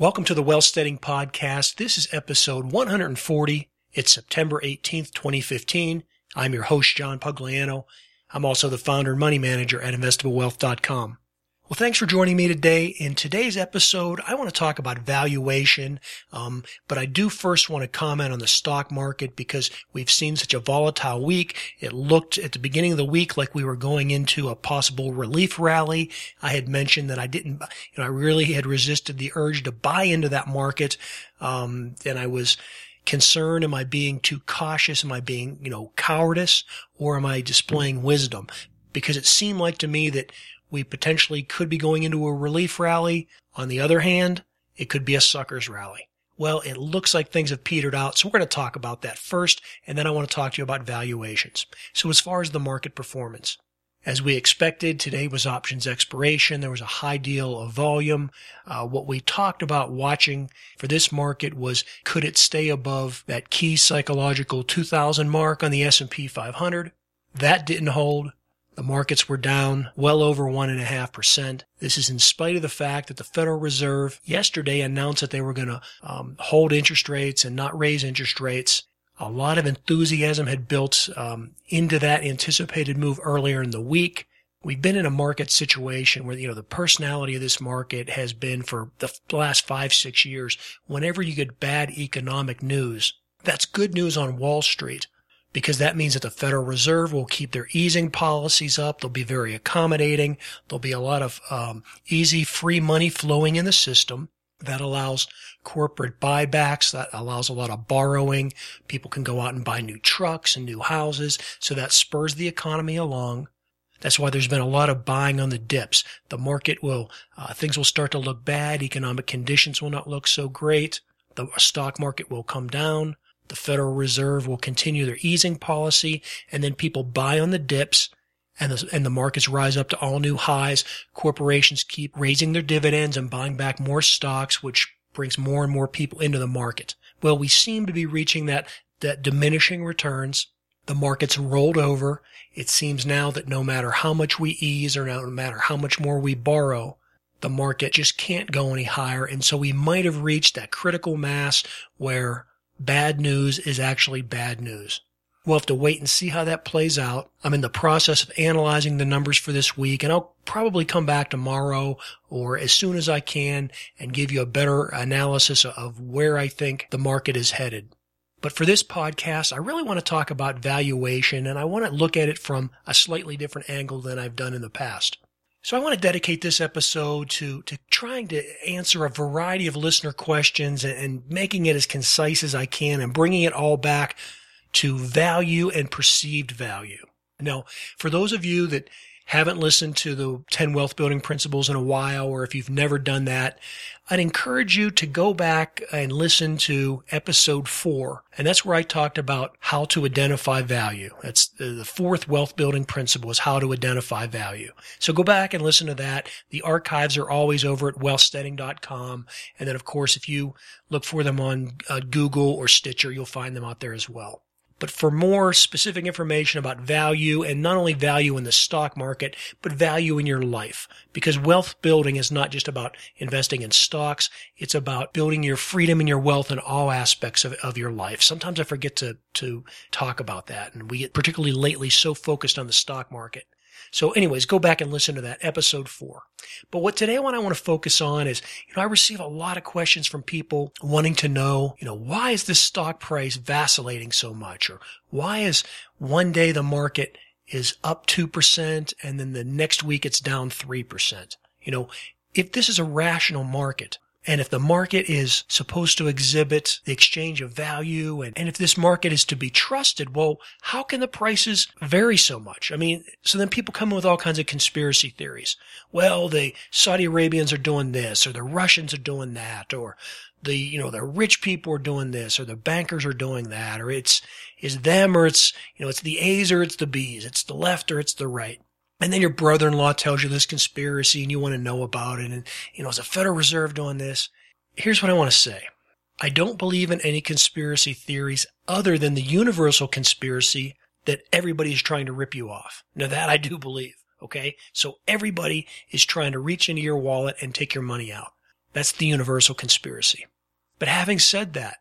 Welcome to the Wealthsteading Podcast. This is episode 140. It's September 18th, 2015. I'm your host, John Pugliano. I'm also the founder and money manager at investablewealth.com. Well, thanks for joining me today. In today's episode, I want to talk about valuation, um, but I do first want to comment on the stock market because we've seen such a volatile week. It looked at the beginning of the week like we were going into a possible relief rally. I had mentioned that I didn't, you know, I really had resisted the urge to buy into that market, um, and I was concerned. Am I being too cautious? Am I being, you know, cowardice, or am I displaying wisdom? Because it seemed like to me that we potentially could be going into a relief rally. On the other hand, it could be a suckers rally. Well, it looks like things have petered out. So we're going to talk about that first. And then I want to talk to you about valuations. So as far as the market performance, as we expected, today was options expiration. There was a high deal of volume. Uh, what we talked about watching for this market was could it stay above that key psychological 2000 mark on the S&P 500? That didn't hold. The markets were down well over 1.5%. This is in spite of the fact that the Federal Reserve yesterday announced that they were going to um, hold interest rates and not raise interest rates. A lot of enthusiasm had built um, into that anticipated move earlier in the week. We've been in a market situation where, you know, the personality of this market has been for the last five, six years. Whenever you get bad economic news, that's good news on Wall Street because that means that the Federal Reserve will keep their easing policies up. They'll be very accommodating. There'll be a lot of um, easy, free money flowing in the system. That allows corporate buybacks. That allows a lot of borrowing. People can go out and buy new trucks and new houses. So that spurs the economy along. That's why there's been a lot of buying on the dips. The market will, uh, things will start to look bad. Economic conditions will not look so great. The stock market will come down. The Federal Reserve will continue their easing policy and then people buy on the dips and the, and the markets rise up to all new highs. Corporations keep raising their dividends and buying back more stocks, which brings more and more people into the market. Well, we seem to be reaching that, that diminishing returns. The market's rolled over. It seems now that no matter how much we ease or no matter how much more we borrow, the market just can't go any higher. And so we might have reached that critical mass where bad news is actually bad news. We'll have to wait and see how that plays out. I'm in the process of analyzing the numbers for this week and I'll probably come back tomorrow or as soon as I can and give you a better analysis of where I think the market is headed. But for this podcast, I really want to talk about valuation and I want to look at it from a slightly different angle than I've done in the past. So I want to dedicate this episode to, to trying to answer a variety of listener questions and, and making it as concise as I can and bringing it all back to value and perceived value. Now, for those of you that haven't listened to the 10 wealth building principles in a while, or if you've never done that, I'd encourage you to go back and listen to episode four. And that's where I talked about how to identify value. That's the fourth wealth building principle is how to identify value. So go back and listen to that. The archives are always over at wealthsteading.com. And then, of course, if you look for them on uh, Google or Stitcher, you'll find them out there as well. But for more specific information about value and not only value in the stock market, but value in your life. Because wealth building is not just about investing in stocks. It's about building your freedom and your wealth in all aspects of, of your life. Sometimes I forget to, to talk about that. And we get particularly lately so focused on the stock market. So anyways, go back and listen to that episode four. But what today what I want to focus on is, you know, I receive a lot of questions from people wanting to know, you know, why is this stock price vacillating so much? Or why is one day the market is up 2% and then the next week it's down 3%? You know, if this is a rational market, and if the market is supposed to exhibit the exchange of value, and, and if this market is to be trusted, well, how can the prices vary so much? I mean, so then people come in with all kinds of conspiracy theories. Well, the Saudi Arabians are doing this, or the Russians are doing that, or the, you know, the rich people are doing this, or the bankers are doing that, or it's, is them, or it's, you know, it's the A's or it's the B's, it's the left or it's the right. And then your brother-in-law tells you this conspiracy and you want to know about it. And, you know, is the Federal Reserve doing this? Here's what I want to say. I don't believe in any conspiracy theories other than the universal conspiracy that everybody is trying to rip you off. Now that I do believe. Okay. So everybody is trying to reach into your wallet and take your money out. That's the universal conspiracy. But having said that,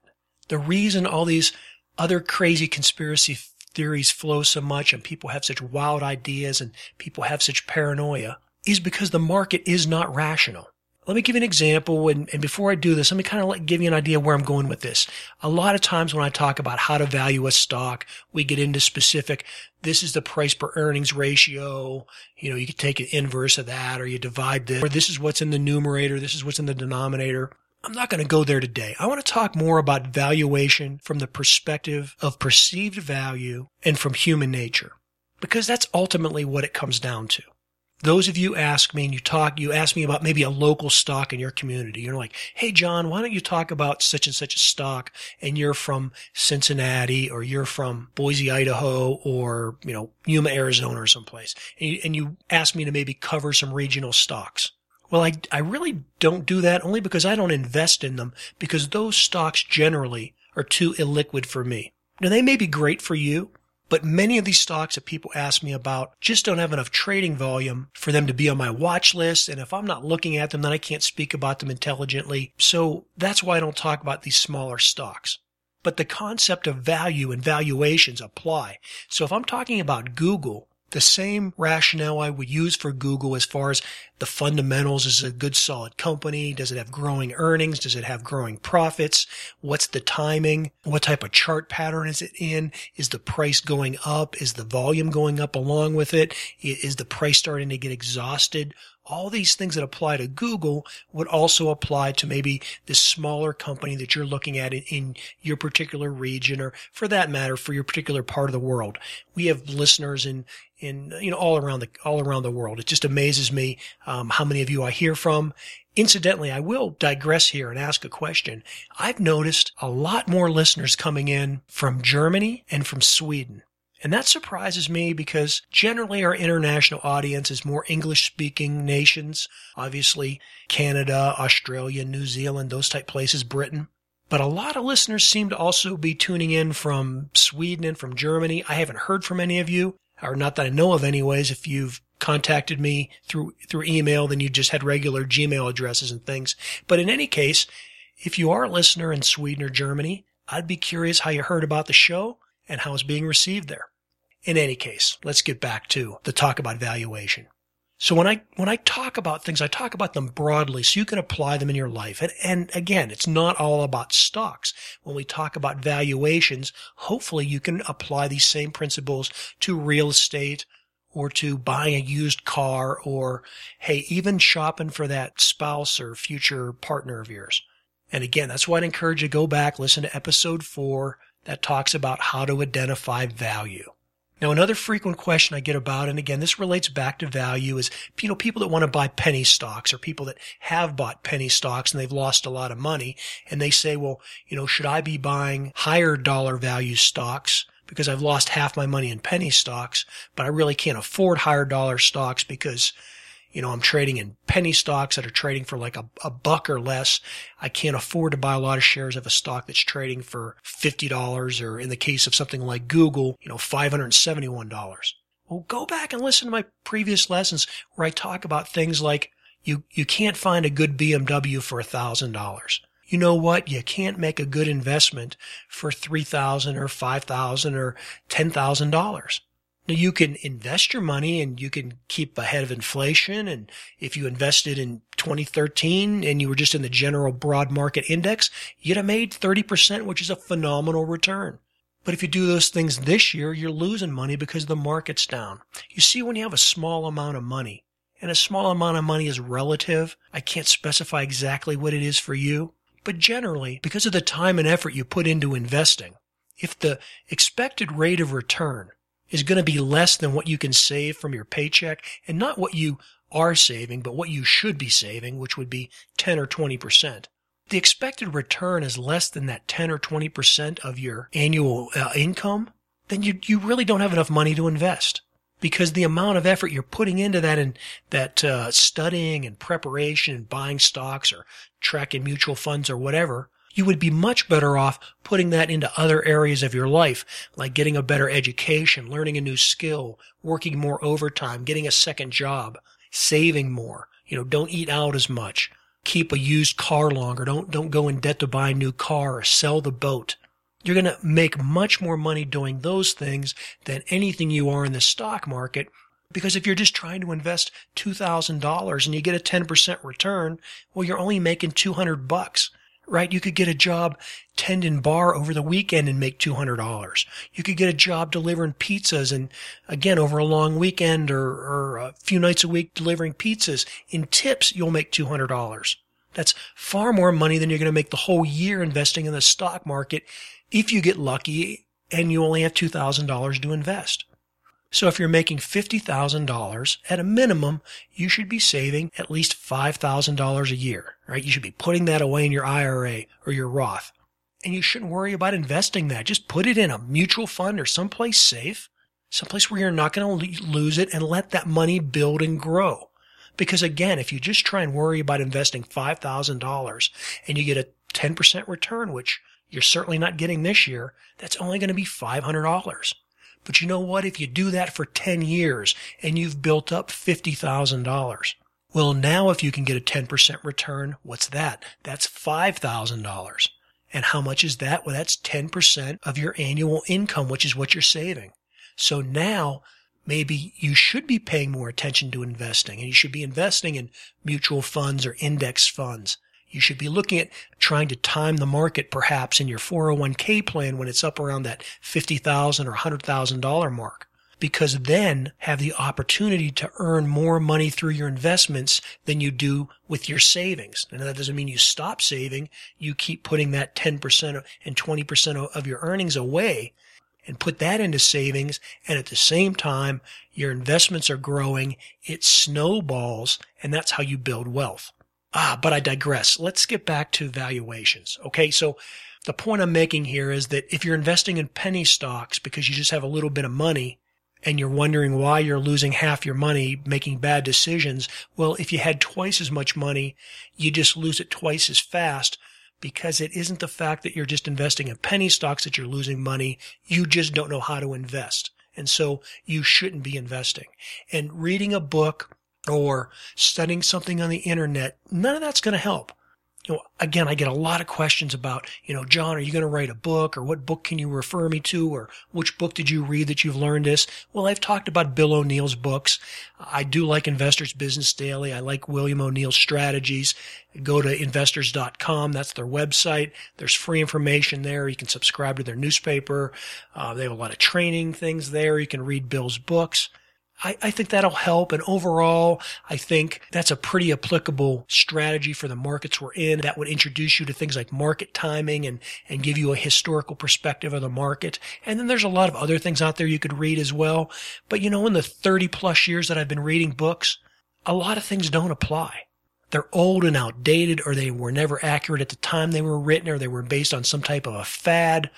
the reason all these other crazy conspiracy theories flow so much and people have such wild ideas and people have such paranoia is because the market is not rational. Let me give you an example. And, and before I do this, let me kind of like give you an idea where I'm going with this. A lot of times when I talk about how to value a stock, we get into specific, this is the price per earnings ratio. You know, you could take an inverse of that or you divide this, or this is what's in the numerator. This is what's in the denominator. I'm not going to go there today. I want to talk more about valuation from the perspective of perceived value and from human nature, because that's ultimately what it comes down to those of you ask me and you talk, you ask me about maybe a local stock in your community. You're like, Hey, John, why don't you talk about such and such a stock? And you're from Cincinnati or you're from Boise, Idaho or, you know, Yuma, Arizona or someplace. And you, and you ask me to maybe cover some regional stocks. Well, I, I really don't do that only because I don't invest in them because those stocks generally are too illiquid for me. Now they may be great for you, but many of these stocks that people ask me about just don't have enough trading volume for them to be on my watch list. And if I'm not looking at them, then I can't speak about them intelligently. So that's why I don't talk about these smaller stocks. But the concept of value and valuations apply. So if I'm talking about Google, the same rationale I would use for Google as far as the fundamentals. Is a good solid company? Does it have growing earnings? Does it have growing profits? What's the timing? What type of chart pattern is it in? Is the price going up? Is the volume going up along with it? Is the price starting to get exhausted? all these things that apply to Google would also apply to maybe this smaller company that you're looking at in, in, your particular region or for that matter, for your particular part of the world. We have listeners in, in, you know, all around the, all around the world. It just amazes me, um, how many of you I hear from. Incidentally, I will digress here and ask a question. I've noticed a lot more listeners coming in from Germany and from Sweden. And that surprises me because generally our international audience is more English speaking nations. Obviously, Canada, Australia, New Zealand, those type places, Britain. But a lot of listeners seem to also be tuning in from Sweden and from Germany. I haven't heard from any of you, or not that I know of anyways. If you've contacted me through, through email, then you just had regular Gmail addresses and things. But in any case, if you are a listener in Sweden or Germany, I'd be curious how you heard about the show and how it's being received there. In any case, let's get back to the talk about valuation. So when I, when I talk about things, I talk about them broadly so you can apply them in your life. And, and again, it's not all about stocks. When we talk about valuations, hopefully you can apply these same principles to real estate or to buying a used car or, hey, even shopping for that spouse or future partner of yours. And again, that's why I'd encourage you to go back, listen to episode four that talks about how to identify value. Now, another frequent question I get about, and again, this relates back to value, is you know people that want to buy penny stocks or people that have bought penny stocks and they've lost a lot of money, and they say, well, you know, should I be buying higher dollar value stocks? Because I've lost half my money in penny stocks, but I really can't afford higher dollar stocks because you know, I'm trading in penny stocks that are trading for like a, a buck or less. I can't afford to buy a lot of shares of a stock that's trading for $50 or in the case of something like Google, you know, $571. Well, go back and listen to my previous lessons where I talk about things like you, you can't find a good BMW for $1,000 you know what? You can't make a good investment for 3,000 or 5,000 or $10,000. Now you can invest your money and you can keep ahead of inflation. And if you invested in 2013 and you were just in the general broad market index, you'd have made 30%, which is a phenomenal return. But if you do those things this year, you're losing money because the market's down. You see, when you have a small amount of money, and a small amount of money is relative, I can't specify exactly what it is for you, but generally, because of the time and effort you put into investing, if the expected rate of return is going to be less than what you can save from your paycheck and not what you are saving, but what you should be saving, which would be 10 or 20%. The expected return is less than that 10 or 20% of your annual uh, income, then you, you really don't have enough money to invest because the amount of effort you're putting into that and that uh, studying and preparation and buying stocks or tracking mutual funds or whatever you would be much better off putting that into other areas of your life, like getting a better education, learning a new skill, working more overtime, getting a second job, saving more. You know, don't eat out as much. keep a used car longer. Don't, don't go in debt to buy a new car or sell the boat. You're going to make much more money doing those things than anything you are in the stock market. Because if you're just trying to invest $2,000 and you get a 10% return, well, you're only making 200 bucks right? You could get a job tending bar over the weekend and make $200. You could get a job delivering pizzas and again, over a long weekend or, or a few nights a week delivering pizzas. In tips, you'll make $200. That's far more money than you're going to make the whole year investing in the stock market if you get lucky and you only have $2,000 to invest. So if you're making $50,000 at a minimum, you should be saving at least $5,000 a year, right? You should be putting that away in your IRA or your Roth. And you shouldn't worry about investing that. Just put it in a mutual fund or someplace safe, someplace where you're not going to lose it and let that money build and grow. Because again, if you just try and worry about investing $5,000 and you get a 10% return, which you're certainly not getting this year, that's only going to be $500. But you know what? If you do that for 10 years and you've built up $50,000, well, now if you can get a 10% return, what's that? That's $5,000. And how much is that? Well, that's 10% of your annual income, which is what you're saving. So now maybe you should be paying more attention to investing and you should be investing in mutual funds or index funds you should be looking at trying to time the market perhaps in your 401k plan when it's up around that 50,000 or $100,000 mark. Because then have the opportunity to earn more money through your investments than you do with your savings. And that doesn't mean you stop saving. You keep putting that 10% and 20% of your earnings away and put that into savings. And at the same time, your investments are growing. It snowballs and that's how you build wealth. Ah, but I digress. Let's get back to valuations. Okay. So the point I'm making here is that if you're investing in penny stocks because you just have a little bit of money and you're wondering why you're losing half your money making bad decisions, well, if you had twice as much money, you just lose it twice as fast because it isn't the fact that you're just investing in penny stocks that you're losing money. You just don't know how to invest. And so you shouldn't be investing. And reading a book or studying something on the internet, none of that's going to help. You know, again, I get a lot of questions about, you know, John, are you going to write a book or what book can you refer me to or which book did you read that you've learned this? Well, I've talked about Bill O'Neil's books. I do like Investors Business Daily. I like William O'Neil's strategies. Go to investors.com. That's their website. There's free information there. You can subscribe to their newspaper. Uh, they have a lot of training things there. You can read Bill's books. I, I, think that'll help. And overall, I think that's a pretty applicable strategy for the markets we're in. That would introduce you to things like market timing and, and give you a historical perspective of the market. And then there's a lot of other things out there you could read as well. But you know, in the 30 plus years that I've been reading books, a lot of things don't apply. They're old and outdated or they were never accurate at the time they were written or they were based on some type of a fad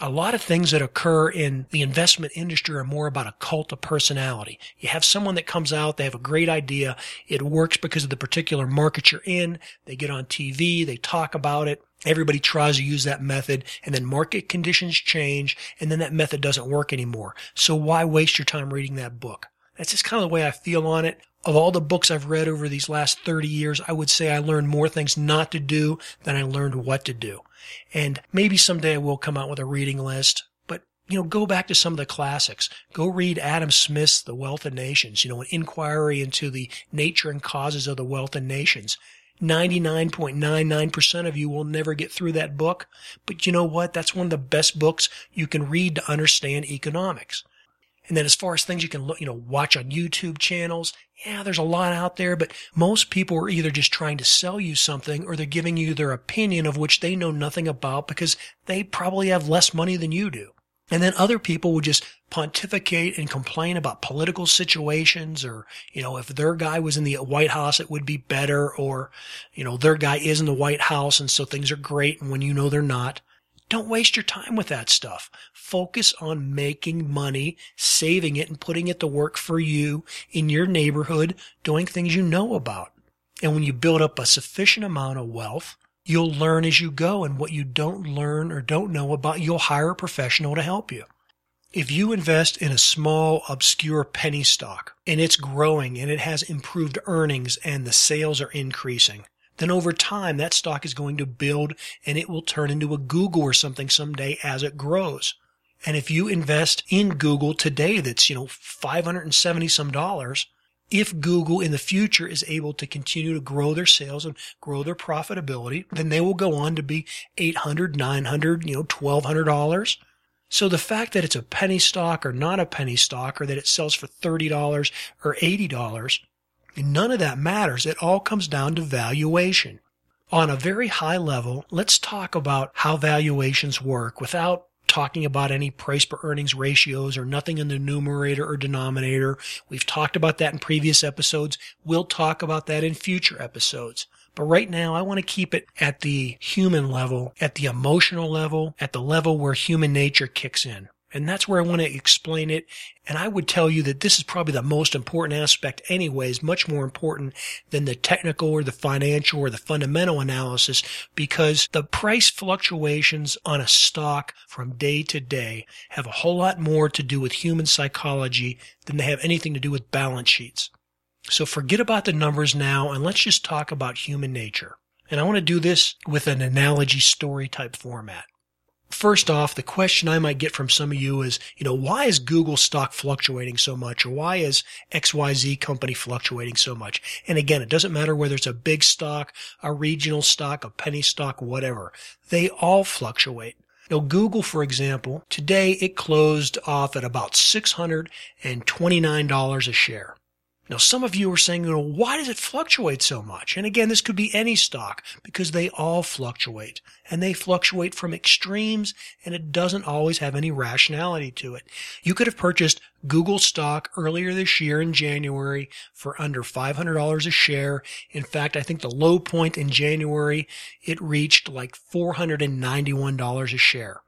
a lot of things that occur in the investment industry are more about a cult of personality. You have someone that comes out, they have a great idea. It works because of the particular market you're in. They get on TV, they talk about it. Everybody tries to use that method and then market conditions change and then that method doesn't work anymore. So why waste your time reading that book? That's just kind of the way I feel on it. Of all the books I've read over these last 30 years, I would say I learned more things not to do than I learned what to do. And maybe someday I will come out with a reading list, but you know, go back to some of the classics. Go read Adam Smith's The Wealth of Nations, you know, an inquiry into the nature and causes of the wealth of nations. 99.99% of you will never get through that book. But you know what? That's one of the best books you can read to understand economics. And then as far as things you can look, you know, watch on YouTube channels, yeah, there's a lot out there, but most people are either just trying to sell you something or they're giving you their opinion of which they know nothing about because they probably have less money than you do. And then other people will just pontificate and complain about political situations or, you know, if their guy was in the White House, it would be better or, you know, their guy is in the White House and so things are great and when you know they're not. Don't waste your time with that stuff. Focus on making money, saving it and putting it to work for you in your neighborhood, doing things you know about. And when you build up a sufficient amount of wealth, you'll learn as you go. And what you don't learn or don't know about, you'll hire a professional to help you. If you invest in a small, obscure penny stock and it's growing and it has improved earnings and the sales are increasing, then over time that stock is going to build and it will turn into a Google or something someday as it grows. And if you invest in Google today, that's, you know, 570 some dollars, if Google in the future is able to continue to grow their sales and grow their profitability, then they will go on to be 800, 900, you know, $1,200. So the fact that it's a penny stock or not a penny stock or that it sells for $30 or $80, none of that matters. It all comes down to valuation. On a very high level, let's talk about how valuations work without talking about any price per earnings ratios or nothing in the numerator or denominator. We've talked about that in previous episodes. We'll talk about that in future episodes. But right now, I want to keep it at the human level, at the emotional level, at the level where human nature kicks in. And that's where I want to explain it. And I would tell you that this is probably the most important aspect anyways, much more important than the technical or the financial or the fundamental analysis because the price fluctuations on a stock from day to day have a whole lot more to do with human psychology than they have anything to do with balance sheets. So forget about the numbers now and let's just talk about human nature. And I want to do this with an analogy story type format. First off, the question I might get from some of you is, you know, why is Google stock fluctuating so much? Or why is XYZ company fluctuating so much? And again, it doesn't matter whether it's a big stock, a regional stock, a penny stock, whatever. They all fluctuate. Now, Google, for example, today it closed off at about $629 a share. Now, some of you are saying, you know, why does it fluctuate so much? And again, this could be any stock because they all fluctuate and they fluctuate from extremes and it doesn't always have any rationality to it. You could have purchased Google stock earlier this year in January for under $500 a share. In fact, I think the low point in January, it reached like $491 a share.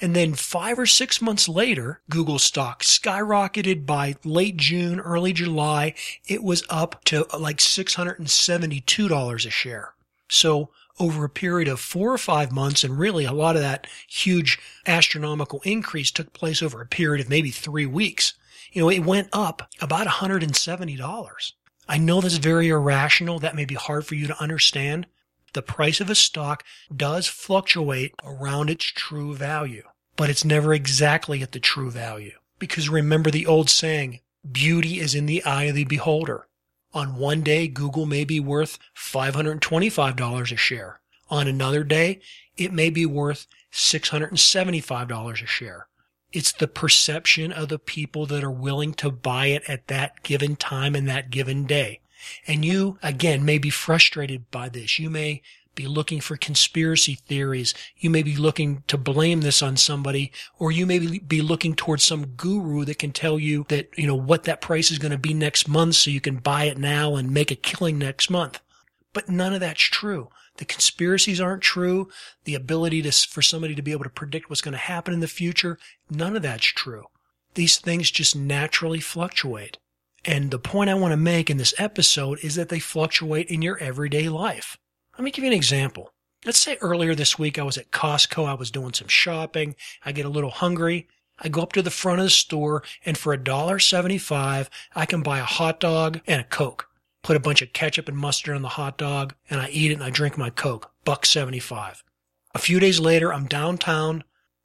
And then five or six months later, Google stock skyrocketed by late June, early July. It was up to uh, like $672 a share. So over a period of four or five months, and really a lot of that huge astronomical increase took place over a period of maybe three weeks. You know, it went up about $170. I know that's very irrational. That may be hard for you to understand, the price of a stock does fluctuate around its true value, but it's never exactly at the true value. Because remember the old saying, beauty is in the eye of the beholder. On one day, Google may be worth $525 a share. On another day, it may be worth $675 a share. It's the perception of the people that are willing to buy it at that given time and that given day. And you, again, may be frustrated by this. You may be looking for conspiracy theories. You may be looking to blame this on somebody, or you may be looking towards some guru that can tell you that, you know, what that price is going to be next month so you can buy it now and make a killing next month. But none of that's true. The conspiracies aren't true. The ability to, for somebody to be able to predict what's going to happen in the future, none of that's true. These things just naturally fluctuate. And the point I want to make in this episode is that they fluctuate in your everyday life. Let me give you an example. Let's say earlier this week I was at Costco. I was doing some shopping. I get a little hungry. I go up to the front of the store and for $1.75, I can buy a hot dog and a Coke. Put a bunch of ketchup and mustard on the hot dog and I eat it and I drink my Coke. Buck 75. A few days later, I'm downtown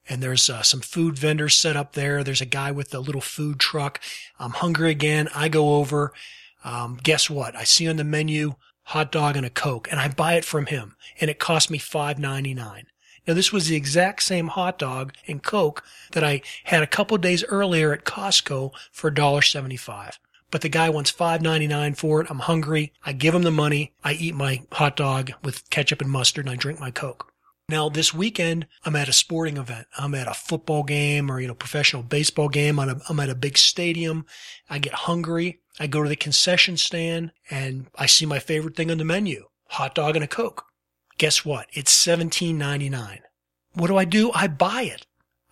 and there's uh, some food vendors set up there. There's a guy with a little food truck. I'm hungry again. I go over. Um, guess what? I see on the menu hot dog and a coke, and I buy it from him, and it cost me five ninety nine. Now this was the exact same hot dog and coke that I had a couple days earlier at Costco for $1.75. But the guy wants five ninety nine for it. I'm hungry. I give him the money. I eat my hot dog with ketchup and mustard, and I drink my coke. Now this weekend, I'm at a sporting event. I'm at a football game or, you know, professional baseball game. I'm, a, I'm at a big stadium. I get hungry. I go to the concession stand and I see my favorite thing on the menu, hot dog and a Coke. Guess what? It's $17.99. What do I do? I buy it.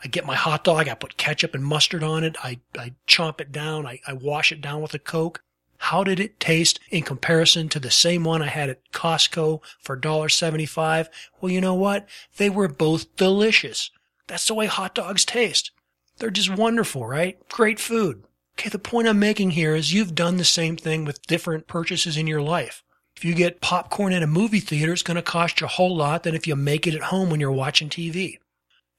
I get my hot dog. I put ketchup and mustard on it. I, I chomp it down. I, I wash it down with a Coke. How did it taste in comparison to the same one I had at Costco for $1.75? Well, you know what? They were both delicious. That's the way hot dogs taste. They're just wonderful, right? Great food. Okay, the point I'm making here is you've done the same thing with different purchases in your life. If you get popcorn in a movie theater, it's going to cost you a whole lot than if you make it at home when you're watching TV.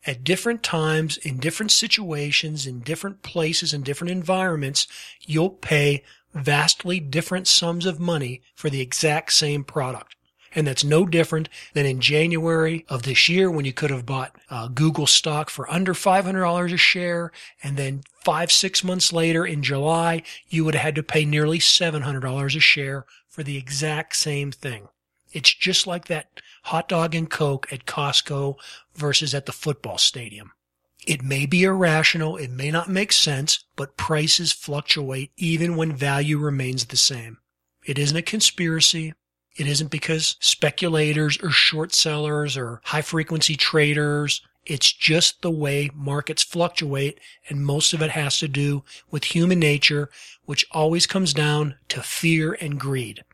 At different times, in different situations, in different places, in different environments, you'll pay vastly different sums of money for the exact same product. And that's no different than in January of this year when you could have bought uh, Google stock for under $500 a share. And then five, six months later in July, you would have had to pay nearly $700 a share for the exact same thing. It's just like that hot dog and Coke at Costco versus at the football stadium. It may be irrational, it may not make sense, but prices fluctuate even when value remains the same. It isn't a conspiracy. It isn't because speculators or short sellers or high frequency traders. It's just the way markets fluctuate, and most of it has to do with human nature, which always comes down to fear and greed.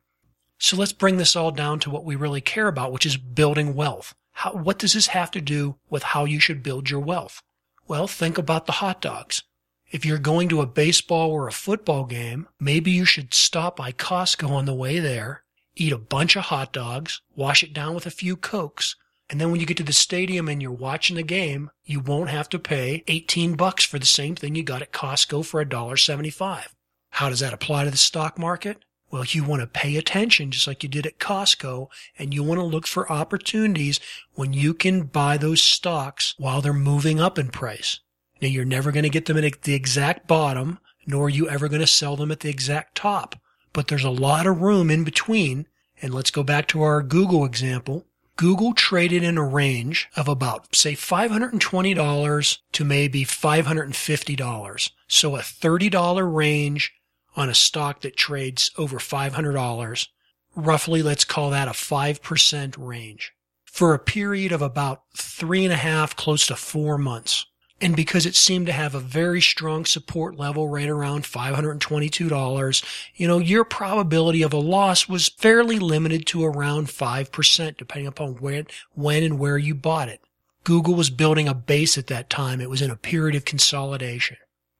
So let's bring this all down to what we really care about, which is building wealth. How, what does this have to do with how you should build your wealth? Well, think about the hot dogs. If you're going to a baseball or a football game, maybe you should stop by Costco on the way there, eat a bunch of hot dogs, wash it down with a few Cokes, and then when you get to the stadium and you're watching the game, you won't have to pay 18 bucks for the same thing you got at Costco for $1.75. How does that apply to the stock market? Well, you want to pay attention just like you did at Costco and you want to look for opportunities when you can buy those stocks while they're moving up in price. Now, you're never going to get them at the exact bottom, nor are you ever going to sell them at the exact top, but there's a lot of room in between. And let's go back to our Google example. Google traded in a range of about, say, $520 to maybe $550. So a $30 range on a stock that trades over $500. Roughly, let's call that a 5% range for a period of about three and a half, close to four months. And because it seemed to have a very strong support level right around $522, you know, your probability of a loss was fairly limited to around 5%, depending upon when, when and where you bought it. Google was building a base at that time. It was in a period of consolidation.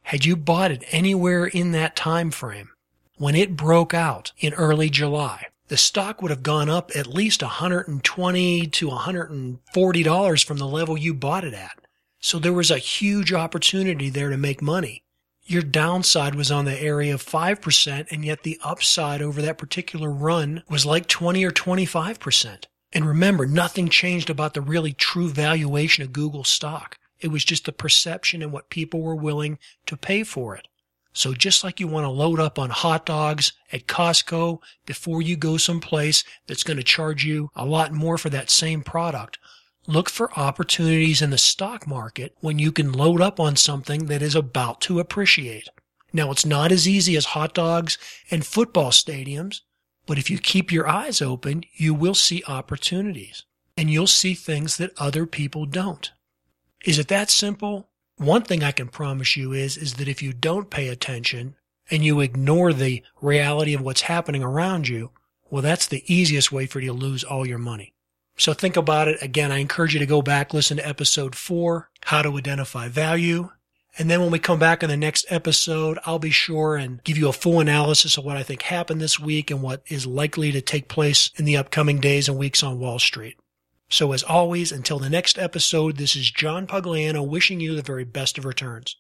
Had you bought it anywhere in that time frame, when it broke out in early July, the stock would have gone up at least 120 to 140 dollars from the level you bought it at. So there was a huge opportunity there to make money. Your downside was on the area of 5% and yet the upside over that particular run was like 20 or 25%. And remember, nothing changed about the really true valuation of Google stock. It was just the perception and what people were willing to pay for it. So just like you want to load up on hot dogs at Costco before you go someplace that's going to charge you a lot more for that same product, look for opportunities in the stock market when you can load up on something that is about to appreciate. Now it's not as easy as hot dogs and football stadiums, but if you keep your eyes open, you will see opportunities and you'll see things that other people don't. Is it that simple? One thing I can promise you is, is that if you don't pay attention and you ignore the reality of what's happening around you, well, that's the easiest way for you to lose all your money. So think about it. Again, I encourage you to go back, listen to episode four, how to identify value. And then when we come back in the next episode, I'll be sure and give you a full analysis of what I think happened this week and what is likely to take place in the upcoming days and weeks on Wall Street. So as always, until the next episode, this is John Pugliano wishing you the very best of returns.